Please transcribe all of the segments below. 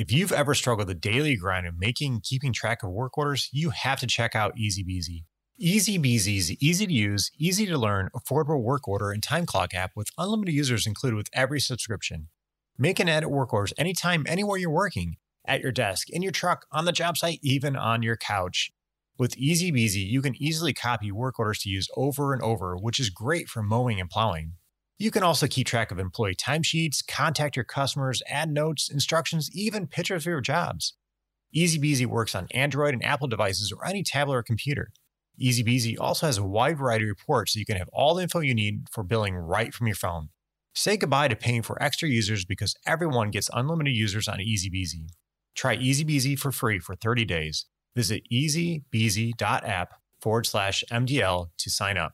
If you've ever struggled with the daily grind of making and keeping track of work orders, you have to check out EasyBeasy. EasyBeasy's easy to use, easy to learn, affordable work order and time clock app with unlimited users included with every subscription. Make and edit work orders anytime, anywhere you're working, at your desk, in your truck, on the job site, even on your couch. With EasyBeasy, you can easily copy work orders to use over and over, which is great for mowing and plowing. You can also keep track of employee timesheets, contact your customers, add notes, instructions, even pictures of your jobs. EasyBeasy works on Android and Apple devices or any tablet or computer. EasyBeasy also has a wide variety of reports so you can have all the info you need for billing right from your phone. Say goodbye to paying for extra users because everyone gets unlimited users on EasyBeasy. Try EasyBeasy for free for 30 days. Visit easybeasy.app forward slash MDL to sign up.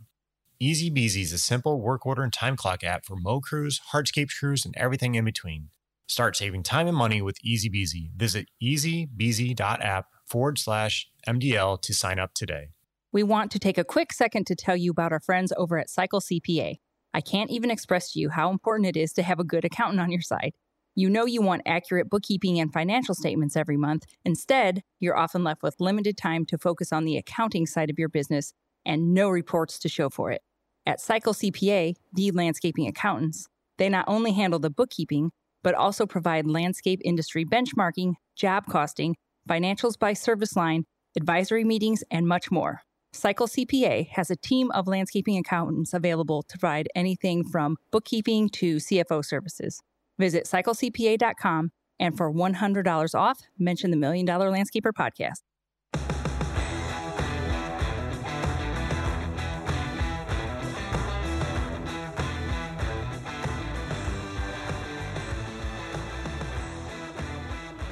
EasyBeasy is a simple work order and time clock app for mow crews, hardscape crews, and everything in between. Start saving time and money with EasyBeasy. Visit easybeasy.app forward slash MDL to sign up today. We want to take a quick second to tell you about our friends over at Cycle CPA. I can't even express to you how important it is to have a good accountant on your side. You know you want accurate bookkeeping and financial statements every month. Instead, you're often left with limited time to focus on the accounting side of your business and no reports to show for it. At Cycle CPA, the landscaping accountants, they not only handle the bookkeeping, but also provide landscape industry benchmarking, job costing, financials by service line, advisory meetings, and much more. Cycle CPA has a team of landscaping accountants available to provide anything from bookkeeping to CFO services. Visit cyclecpa.com and for $100 off, mention the Million Dollar Landscaper podcast.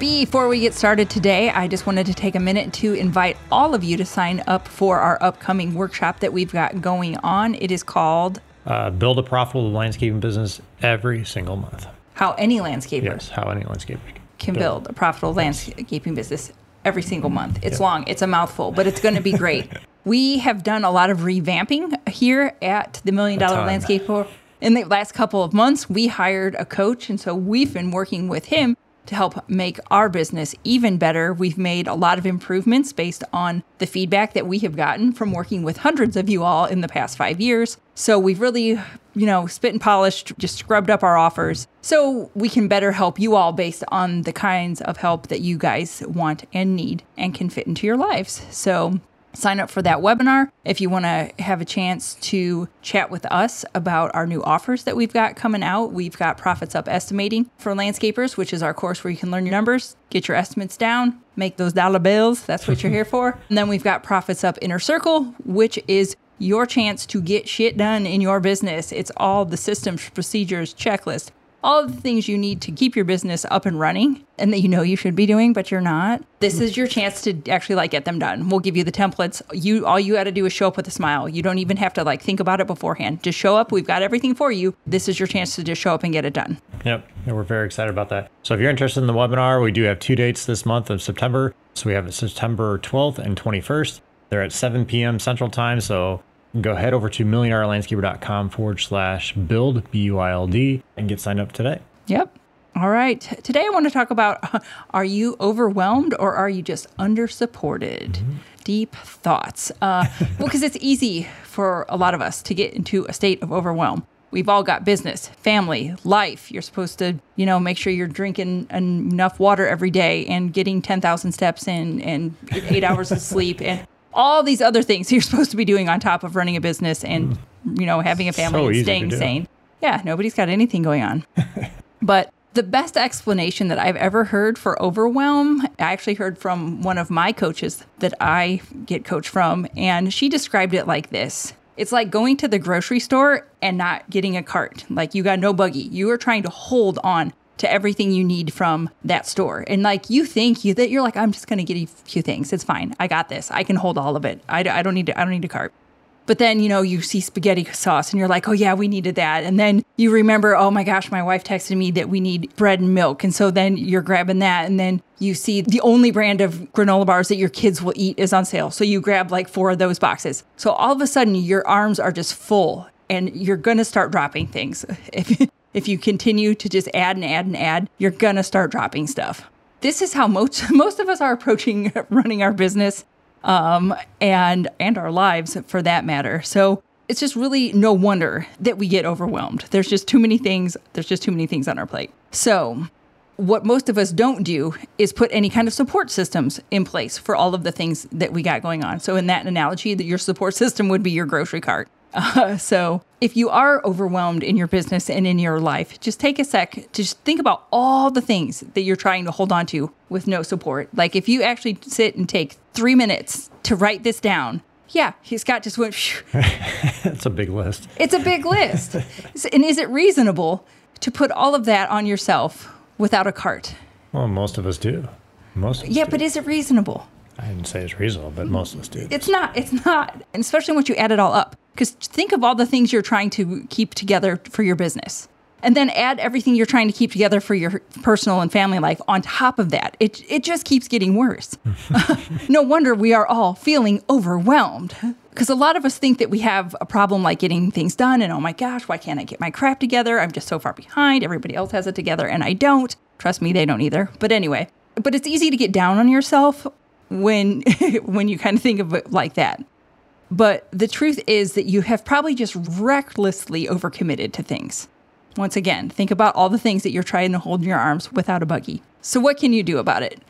Before we get started today, I just wanted to take a minute to invite all of you to sign up for our upcoming workshop that we've got going on. It is called Uh, build a profitable landscaping business every single month. How Any Landscaper Yes, how any landscaper Can Build a Profitable Landscaping Business every single month. It's long, it's a mouthful, but it's going to be great. we have done a lot of revamping here at the Million Dollar. Landscaper. In the last couple of months, we hired a coach, and so we've been working with him to help make our business even better. We've made a lot of improvements based on the feedback that we have gotten from working with hundreds of you all in the past five years. So we've really, you know, spit and polished, just scrubbed up our offers so we can better help you all based on the kinds of help that you guys want and need and can fit into your lives. So sign up for that webinar if you want to have a chance to chat with us about our new offers that we've got coming out. We've got Profits Up Estimating for Landscapers, which is our course where you can learn your numbers, get your estimates down, make those dollar bills. That's what you're here for. And then we've got Profits Up Inner Circle, which is your chance to get shit done in your business. It's all the systems, procedures, checklist, all the things you need to keep your business up and running and that you know you should be doing but you're not this is your chance to actually like get them done we'll give you the templates you all you got to do is show up with a smile you don't even have to like think about it beforehand just show up we've got everything for you this is your chance to just show up and get it done Yep, and we're very excited about that. So if you're interested in the webinar, we do have two dates this month of September. So we have September 12th and 21st. They're at 7 p.m. Central Time. So go head over to milliondollarlandscaper.com forward slash build, B U I L D, and get signed up today. Yep. All right. Today I want to talk about are you overwhelmed or are you just under supported? Deep thoughts. Uh, well, because it's easy for a lot of us to get into a state of overwhelm. We've all got business, family, life. You're supposed to, you know, make sure you're drinking enough water every day and getting 10,000 steps in and eight hours of sleep and all these other things you're supposed to be doing on top of running a business and, you know, having a family So and staying sane. Yeah, nobody's got anything going on. But the best explanation that I've ever heard for overwhelm, I actually heard from one of my coaches that I get coached from, and she described it like this. It's like going to the grocery store and not getting a cart. Like you got no buggy. You are trying to hold on to everything you need from that store. And like you think you that you're like, I'm just gonna get a few things. It's fine. I got this. I can hold all of it. I, I don't need to, I don't need a cart. But then, you know, you see spaghetti sauce and you're like, oh, yeah, we needed that. And then you remember, oh my gosh, my wife texted me that we need bread and milk. And so then you're grabbing that. And then you see the only brand of granola bars that your kids will eat is on sale. So you grab like four of those boxes. So all of a sudden, your arms are just full and you're going to start dropping things. if you continue to just add and add and add, you're going to start dropping stuff. this is how most most of us are approaching running our business um, and and our lives for that matter. So it's just really no wonder that we get overwhelmed. There's just too many things. There's just too many things on our plate. So what most of us don't do is put any kind of support systems in place for all of the things that we got going on. So in that analogy, that your support system would be your grocery cart. Uh, so if you are overwhelmed in your business and in your life, just take a sec to just think about all the things that you're trying to hold on to with no support. Like if you actually sit and take three minutes to write this down, yeah, Scott just went. That's a big list. It's a big list. and is it reasonable to put all of that on yourself without a cart? Well, most of us do. Most. Of us Yeah, do. but is it reasonable? I didn't say it's reasonable, but most of us do. It's not. It's not. And especially once you add it all up. Because think of all the things you're trying to keep together for your business. And then add everything you're trying to keep together for your personal and family life on top of that. It, it just keeps getting worse. no wonder we are all feeling overwhelmed. Because a lot of us think that we have a problem like getting things done, and oh my gosh, why can't I get my crap together? I'm just so far behind. Everybody else has it together, and I don't. Trust me, they don't either. But anyway, but it's easy to get down on yourself when when you kind of think of it like that. But the truth is that you have probably just recklessly overcommitted to things. Once again, think about all the things that you're trying to hold in your arms without a buggy. So, what can you do about it?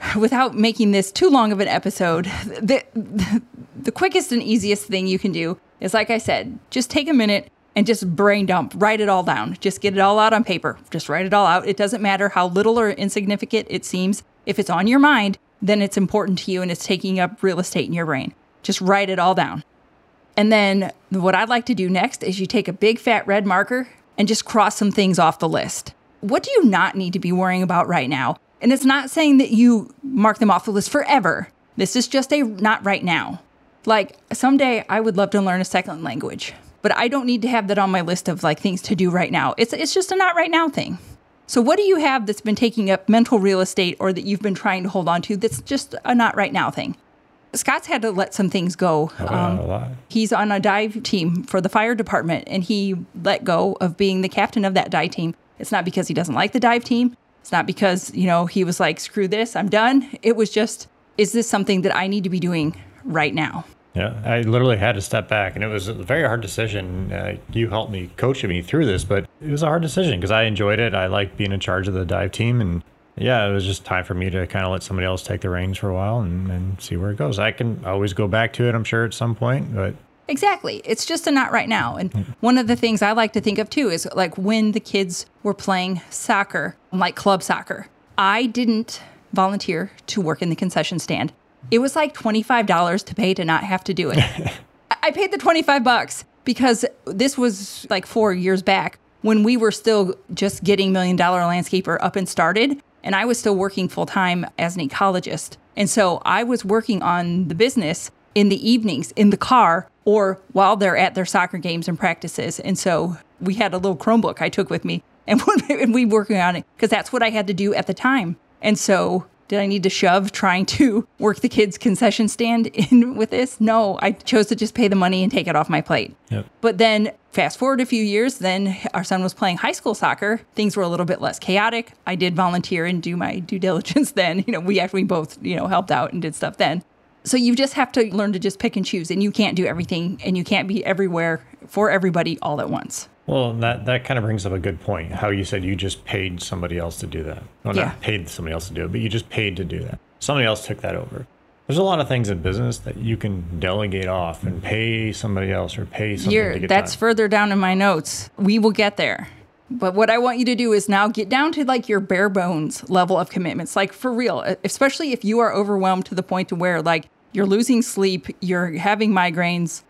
Without making this too long of an episode, the, the quickest and easiest thing you can do is, like I said, just take a minute and just brain dump, write it all down. Just get it all out on paper. Just write it all out. It doesn't matter how little or insignificant it seems. If it's on your mind, then it's important to you and it's taking up real estate in your brain. Just write it all down. And then what I'd like to do next is you take a big fat red marker and just cross some things off the list. What do you not need to be worrying about right now? And it's not saying that you mark them off the list forever. This is just a not right now. Like someday I would love to learn a second language, but I don't need to have that on my list of like things to do right now. It's it's just a not right now thing. So what do you have that's been taking up mental real estate or that you've been trying to hold on to that's just a not right now thing? Scott's had to let some things go. Um. He's on a dive team for the fire department and he let go of being the captain of that dive team. It's not because he doesn't like the dive team. It's not because, you know, he was like, screw this, I'm done. It was just, is this something that I need to be doing right now? Yeah, I literally had to step back, and it was a very hard decision. Uh, you helped me coach me through this, but it was a hard decision because I enjoyed it. I liked being in charge of the dive team, and yeah, it was just time for me to kind of let somebody else take the reins for a while and, and see where it goes. I can always go back to it, I'm sure, at some point, but Exactly. It's just a not right now. And mm. one of the things I like to think of too is like when the kids were playing soccer, like club soccer, I didn't volunteer to work in the concession stand. It was like $25 to pay to not have to do it. I- paid the 25 bucks because this was like 4 years back when we were still just getting million dollar landscaper up and started and I was still working full time as an ecologist. And so I was working on the business in the evenings in the car or while they're at their soccer games and practices. And so we had a little Chromebook I took with me and we were working on it because that's what I had to do at the time. And so did I need to shove trying to work the kids' concession stand in with this? No, I chose to just pay the money and take it off my plate. Yep. But then fast forward a few years, then our son was playing high school soccer. Things were a little bit less chaotic. I did volunteer and do my due diligence then. You know, we actually both, you know, helped out and did stuff then. So you just have to learn to just pick and choose and you can't do everything and you can't be everywhere for everybody all at once. Well, that that kind of brings up a good point. How you said you just paid somebody else to do that. Well, Yeah. not paid somebody else to do it, but you just paid to do that. Somebody else took that over. There's a lot of things in business that you can delegate off and pay somebody else or pay something You're, to get that's done. further down in my notes. We will get there. But what I want you to do is now get down to like your bare bones level of commitments. Like for real, especially if you are overwhelmed to the point to where like you're losing sleep, you're having migraines,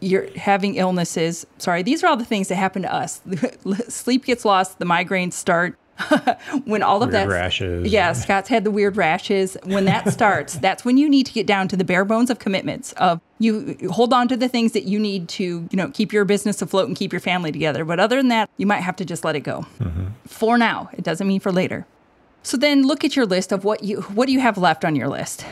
you're having illnesses. Sorry, these are all the things that happen to us. sleep gets lost, the migraines start. when all of that rashes. yeah, Scott's had the weird rashes. When that starts, that's when you need to get down to the bare bones of commitments. Of you hold on to the things that you need to, you know, keep your business afloat and keep your family together. But other than that, you might have to just let it go. Mm-hmm. For now, it doesn't mean for later. So then look at your list of what you what do you have left on your list.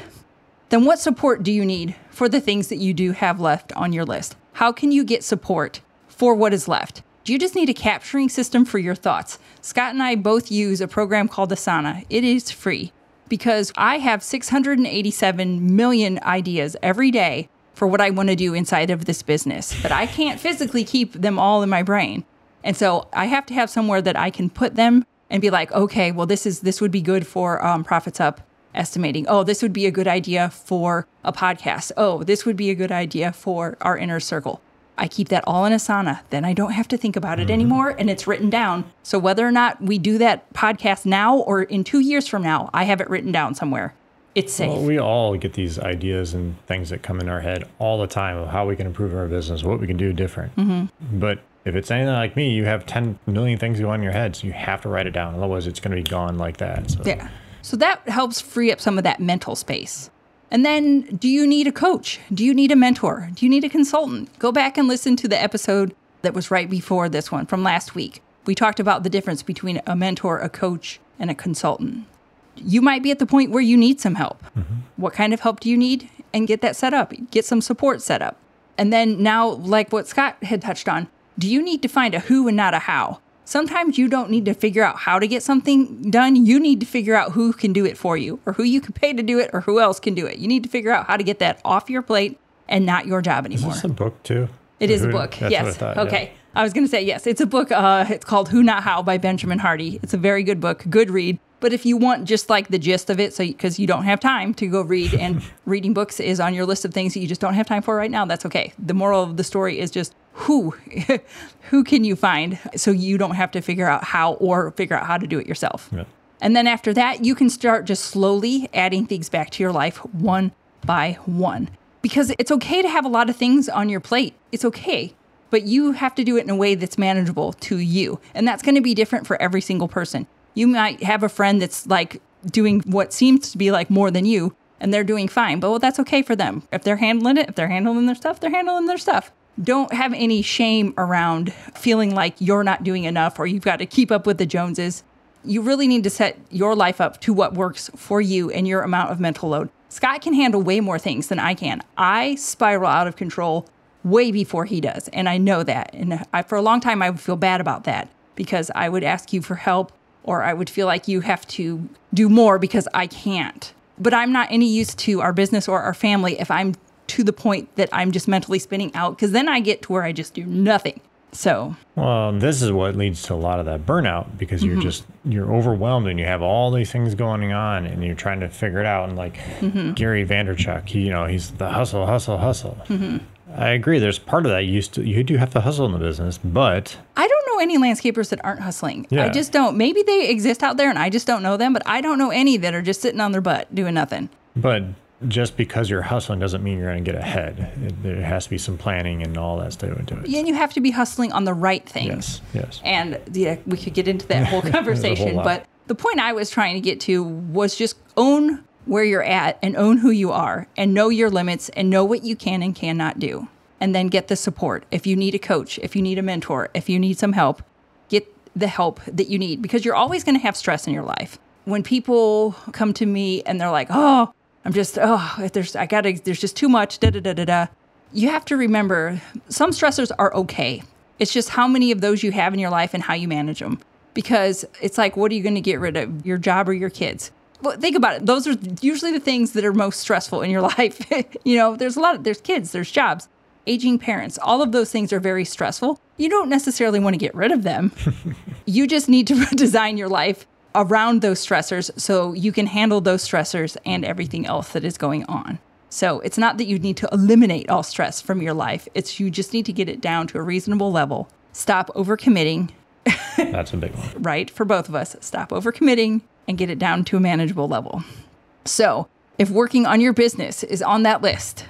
Then what support do you need for the things that you do have left on your list? How can you get support for what is left? Do you just need a capturing system for your thoughts. Scott and I both use a program called Asana. It is free because I have 687 million ideas every day for what I want to do inside of this business, but I can't physically keep them all in my brain. And so I have to have somewhere that I can put them and be like, okay, well, this is this would be good for um, profits up estimating. Oh, this would be a good idea for a podcast. Oh, this would be a good idea for our inner circle. I keep that all in Asana. Then I don't have to think about it mm-hmm. anymore and it's written down. So whether or not we do that podcast now or in two years from now, I have it written down somewhere. It's safe. Well, we all get these ideas and things that come in our head all the time of how we can improve our business, what we can do different. Mm-hmm. But if it's anything like me, you have 10 million things going on in your head. So you have to write it down. Otherwise, it's going to be gone like that. So. Yeah. So that helps free up some of that mental space. And then, do you need a coach? Do you need a mentor? Do you need a consultant? Go back and listen to the episode that was right before this one from last week. We talked about the difference between a mentor, a coach, and a consultant. You might be at the point where you need some help. Mm-hmm. What kind of help do you need? And get that set up, get some support set up. And then, now, like what Scott had touched on, do you need to find a who and not a how? Sometimes you don't need to figure out how to get something done. You need to figure out who can do it for you, or who you can pay to do it, or who else can do it. You need to figure out how to get that off your plate and not your job anymore. Is this a book too? It is a book. yes. I thought, okay. Yeah. I was going to say yes. It's a book. Uh, it's called Who Not How by Benjamin Hardy. It's a very good book. Good read. But if you want just like the gist of it, so because you don't have time to go read, and reading books is on your list of things that you just don't have time for right now, that's okay. The moral of the story is just who, who can you find so you don't have to figure out how or figure out how to do it yourself. Yeah. And then after that, you can start just slowly adding things back to your life one by one. Because it's okay to have a lot of things on your plate. It's okay but you have to do it in a way that's manageable to you. And that's going to be different for every single person. You might have a friend that's like doing what seems to be like more than you, and they're doing fine. But well, that's okay for them. If they're handling it, if they're handling their stuff, they're handling their stuff. Don't have any shame around feeling like you're not doing enough or you've got to keep up with the Joneses. You really need to set your life up to what works for you and your amount of mental load. Scott can handle way more things than I can. I spiral out of control way before he does, and I know that. And I, for a long time, I would feel bad about that because I would ask you for help or I would feel like you have to do more because I can't. But I'm not any use to our business or our family if I'm to the point that I'm just mentally spinning out because then I get to where I just do nothing. So, well, this is what leads to a lot of that burnout because you're mm-hmm. just you're overwhelmed and you have all these things going on and you're trying to figure it out. And like mm-hmm. Gary Vaynerchuk, he, you know, he's the hustle, hustle, hustle. Mm-hmm. I agree. There's part of that you used you do have to hustle in the business, but I don't know any landscapers that aren't hustling. Yeah. I just don't. Maybe they exist out there and I just don't know them, but I don't know any that are just sitting on their butt doing nothing. But just because you're hustling doesn't mean you're going to get ahead. It, there has to be some planning and all that stuff into it. Yeah, and you have to be hustling on the right things. Yes, yes. And yeah, we could get into that whole conversation, whole but the point I was trying to get to was just own where you're at and own who you are and know your limits and know what you can and cannot do. And then get the support. If you need a coach, if you need a mentor, if you need some help, get the help that you need because you're always going to have stress in your life. When people come to me and they're like, "Oh, I'm just oh, there's I got to there's just too much da da da da da." You have to remember some stressors are okay. It's just how many of those you have in your life and how you manage them. Because it's like, what are you going to get rid of? Your job or your kids? well, think about it. Those are usually the things that are most stressful in your life. you know, there's a lot of there's kids, there's jobs, aging parents. All of those things are very stressful. You don't necessarily want to get rid of them. you just need to design your life around those stressors so you can handle those stressors and everything else that is going on. So it's not that you need to eliminate all stress from your life. It's you just need to get it down to a reasonable level. Stop overcommitting. That's a big one. right? For both of us. Stop overcommitting and get it down to a manageable level. So, if working on your business is on that list,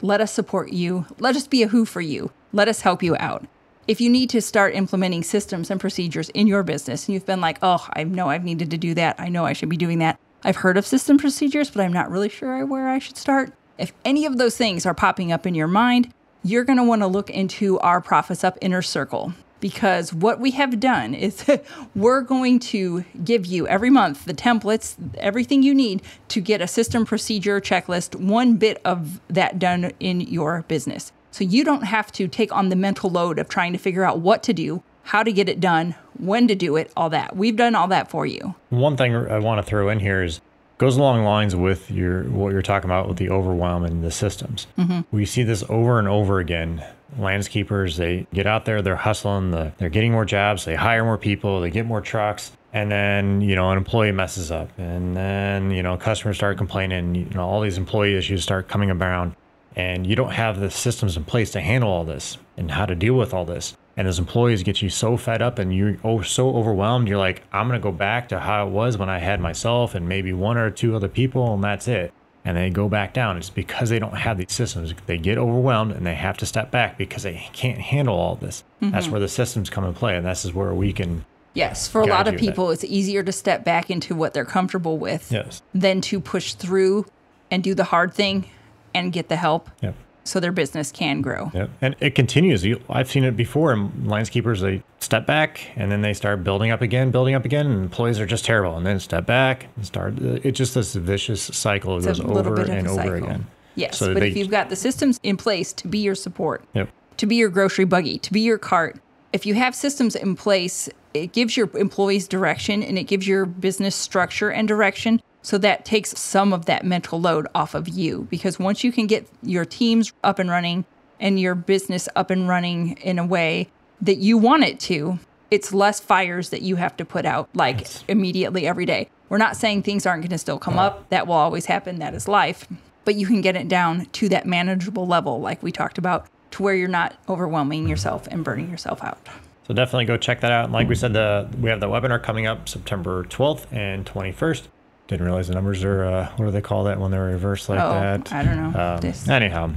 let us support you. Let us be a who for you. Let us help you out. If you need to start implementing systems and procedures in your business and you've been like, oh, I know I've needed to do that. I know I should be doing that. I've heard of system procedures, but I'm not really sure where I should start. If any of those things are popping up in your mind, you're going to want to look into our Profits Up Inner Circle because what we have done is we're going to give you every month the templates, everything you need to get a system procedure checklist, one bit of that done in your business. So you don't have to take on the mental load of trying to figure out what to do, how to get it done, when to do it, all that. We've done all that for you. One thing I want to throw in here is goes along lines with your what you're talking about with the overwhelm and the systems. Mm-hmm. We see this over and over again. Landscapers, they get out there, they're hustling, the, they're getting more jobs, they hire more people, they get more trucks, and then you know an employee messes up, and then you know customers start complaining. You know all these employee issues start coming around, and you don't have the systems in place to handle all this and how to deal with all this. And as employees get you so fed up and you're oh, so overwhelmed you're like i'm going to go back to how it was when i had myself and maybe one or two other people and that's it. And they go back down. It's because they don't have these systems. They get overwhelmed and they have to step back because they can't handle all this. Mm-hmm. that's where the systems come in play and this is where we can Yes, for a lot of people, it's easier to step back into what they're comfortable with yes. than to push through and do the hard thing and get the help. Yep so their business can grow. Yeah, and it continues. I've seen it before. And landscapers they step back and then they start building up again, building up again, and employees are just terrible. And then step back and start. It's just this vicious cycle. It goes over and over cycle. again. Yes, so but they, if you've got the systems in place to be your support, yep. to be your grocery buggy, to be your cart, if you have systems in place, it gives your employees direction and it gives your business structure and direction. So that takes some of that mental load off of you because once you can get your teams up and running and your business up and running in a way that you want it to, it's less fires that you have to put out like yes. immediately every day. We're not saying things aren't going to still come up. That will always happen. That is life. But you can get it down to that manageable level, like we talked about, to where you're not overwhelming yourself and burning yourself out. So definitely go check that out. And like we said, the we have the webinar coming up September 12th and 21st. Didn't realize the numbers are, uh, what do they call that when they're reversed like oh, that? I don't know. Um, anyhow,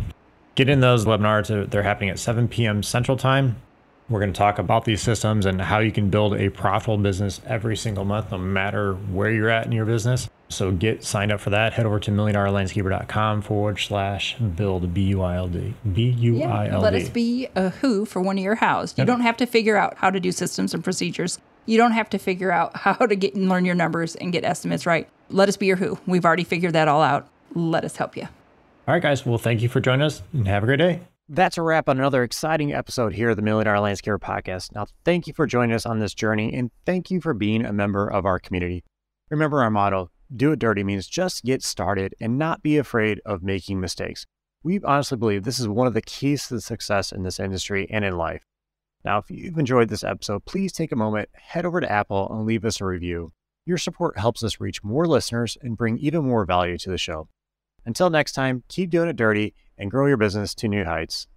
get in those webinars. They're happening at 7 p.m. Central Time. We're going to talk about these systems and how you can build a profitable business every single month, no matter where you're at in your business. So get signed up for that. Head over to milliondollarlandscaper.com forward slash build, B U I L D. B U I L D. Let us be a who for one of your hows. You yep. don't have to figure out how to do systems and procedures. You don't have to figure out how to get and learn your numbers and get estimates right. Let us be your who. We've already figured that all out. Let us help you. All right, guys. Well, thank you for joining us and have a great day. That's a wrap on another exciting episode here of the Million Dollar Landscaper Podcast. Now, thank you for joining us on this journey and thank you for being a member of our community. Remember our motto do it dirty means just get started and not be afraid of making mistakes. We honestly believe this is one of the keys to the success in this industry and in life. Now, if you've enjoyed this episode, please take a moment, head over to Apple, and leave us a review. Your support helps us reach more listeners and bring even more value to the show. Until next time, keep doing it dirty and grow your business to new heights.